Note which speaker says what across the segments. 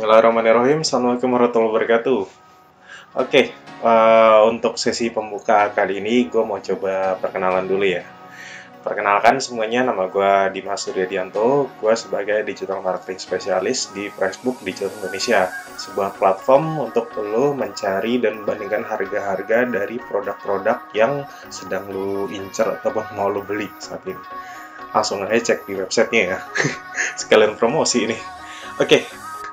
Speaker 1: Bismillahirrahmanirrahim. Assalamualaikum warahmatullahi wabarakatuh. Oke, uh, untuk sesi pembuka kali ini gue mau coba perkenalan dulu ya. Perkenalkan semuanya, nama gue Dimas Suryadianto. Gue sebagai Digital Marketing Specialist di Facebook Digital Indonesia. Sebuah platform untuk lo mencari dan membandingkan harga-harga dari produk-produk yang sedang lo incer ataupun mau lo beli saat ini. Langsung aja cek di websitenya ya. Sekalian promosi ini. Oke,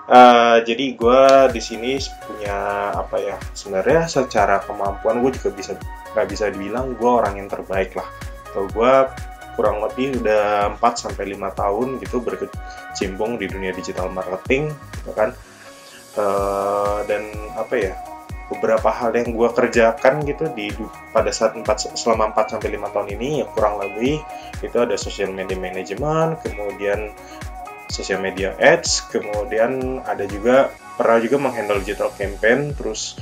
Speaker 1: Uh, jadi gue di sini punya apa ya sebenarnya secara kemampuan gue juga bisa nggak bisa dibilang gue orang yang terbaik lah. Atau gue kurang lebih udah 4 sampai lima tahun gitu berkecimpung di dunia digital marketing gitu kan? Uh, dan apa ya beberapa hal yang gue kerjakan gitu di pada saat 4, selama 4 sampai 5 tahun ini ya kurang lebih itu ada social media management kemudian sosial media ads, kemudian ada juga pernah juga menghandle digital campaign, terus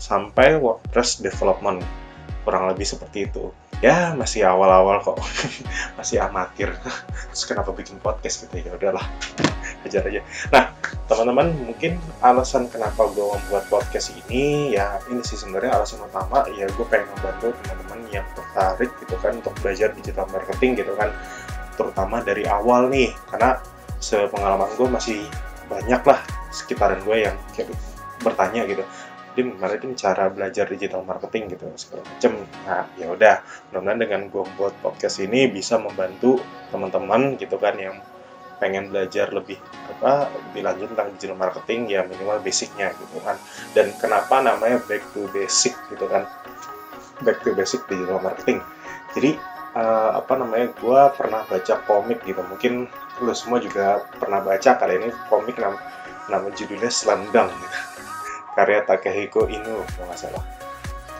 Speaker 1: sampai WordPress development. Kurang lebih seperti itu. Ya masih awal-awal kok. Masih amatir. Terus kenapa bikin podcast gitu ya? Udahlah ajar aja. Nah teman-teman mungkin alasan kenapa gue membuat podcast ini ya ini sih sebenarnya alasan utama. Ya gue pengen membantu teman-teman yang tertarik gitu kan untuk belajar digital marketing gitu kan. Terutama dari awal nih karena sepengalaman gue masih banyak lah sekitaran gue yang kayak bertanya gitu. Dim, gimana Dim cara belajar digital marketing gitu segala macem. Nah ya udah. Mudah-mudahan dengan gue buat podcast ini bisa membantu teman-teman gitu kan yang pengen belajar lebih apa lebih lanjut tentang digital marketing ya minimal basicnya gitu kan. Dan kenapa namanya back to basic gitu kan? Back to basic digital marketing. Jadi uh, apa namanya gue pernah baca komik gitu mungkin lo semua juga pernah baca kali ini komik nama, nama judulnya Slam Dunk gitu. karya Takehiko Inu kalau nggak salah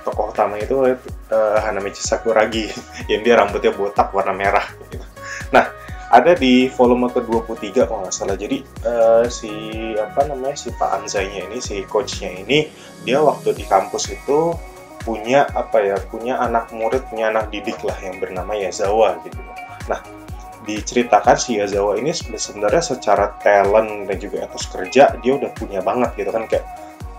Speaker 1: tokoh utama itu uh, Hanamichi Sakuragi yang dia rambutnya botak warna merah gitu. nah ada di volume ke-23 kalau nggak salah jadi uh, si apa namanya si Pak Anzainya ini si coachnya ini dia waktu di kampus itu punya apa ya punya anak murid punya anak didik lah yang bernama Yazawa gitu. Nah diceritakan si Yazawa ini sebenarnya secara talent dan juga etos kerja dia udah punya banget gitu kan kayak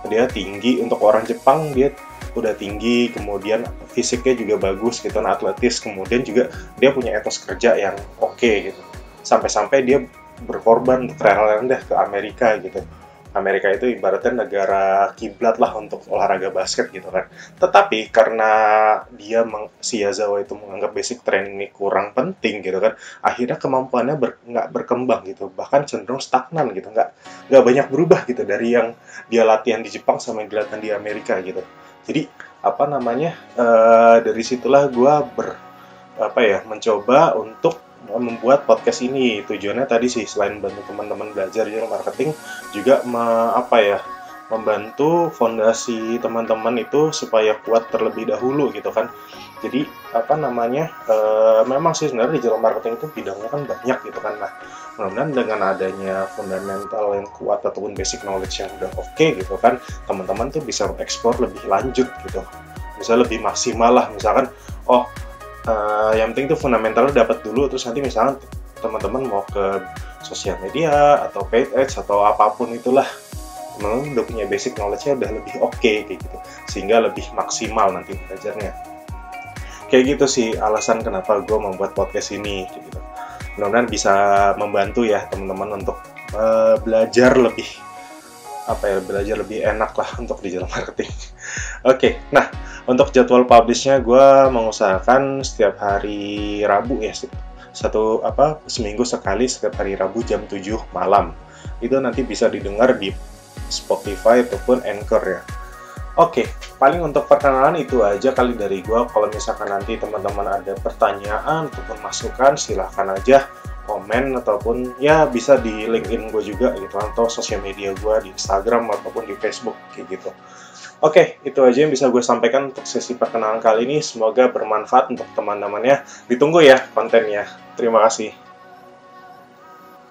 Speaker 1: dia tinggi untuk orang Jepang dia udah tinggi kemudian fisiknya juga bagus gitu kan atletis kemudian juga dia punya etos kerja yang oke okay, gitu. Sampai-sampai dia berkorban untuk rela rendah ke Amerika gitu Amerika itu ibaratnya negara kiblat lah untuk olahraga basket gitu kan. Tetapi karena dia si Yazawa itu menganggap basic training ini kurang penting gitu kan, akhirnya kemampuannya ber, nggak berkembang gitu, bahkan cenderung stagnan gitu, nggak nggak banyak berubah gitu dari yang dia latihan di Jepang sama yang dilakukan di Amerika gitu. Jadi apa namanya uh, dari situlah gue ber apa ya mencoba untuk membuat podcast ini. Tujuannya tadi sih selain bantu teman-teman belajar digital marketing juga me, apa ya membantu fondasi teman-teman itu supaya kuat terlebih dahulu gitu kan. Jadi apa namanya e, memang sih sebenarnya digital marketing itu bidangnya kan banyak gitu kan. Nah mudah-mudahan dengan adanya fundamental yang kuat ataupun basic knowledge yang udah oke okay, gitu kan teman-teman tuh bisa eksplor lebih lanjut gitu. Bisa lebih maksimal lah misalkan oh uh, yang penting itu fundamentalnya dapat dulu terus nanti misalnya teman-teman mau ke sosial media atau paid ads atau apa pun itulah teman-teman udah punya basic knowledge-nya udah lebih oke okay, kayak gitu. Sehingga lebih maksimal nanti belajarnya. Kayak gitu sih alasan kenapa gue membuat podcast ini kayak gitu. Mudah-mudahan bisa membantu ya teman-teman untuk uh, belajar lebih apa ya belajar lebih enak lah untuk digital marketing. Oke okay, nah untuk jadwal publishnya gue mengusahakan setiap hari Rabu ya satu apa seminggu sekali setiap hari Rabu jam 7 malam itu nanti bisa didengar di Spotify ataupun Anchor ya Oke, paling untuk perkenalan itu aja kali dari gue. Kalau misalkan nanti teman-teman ada pertanyaan ataupun masukan, silahkan aja komen ataupun ya bisa di LinkedIn gue juga gitu atau sosial media gue di Instagram ataupun di Facebook kayak gitu. Oke, itu aja yang bisa gue sampaikan untuk sesi perkenalan kali ini. Semoga bermanfaat untuk teman-temannya. Ditunggu ya kontennya. Terima kasih.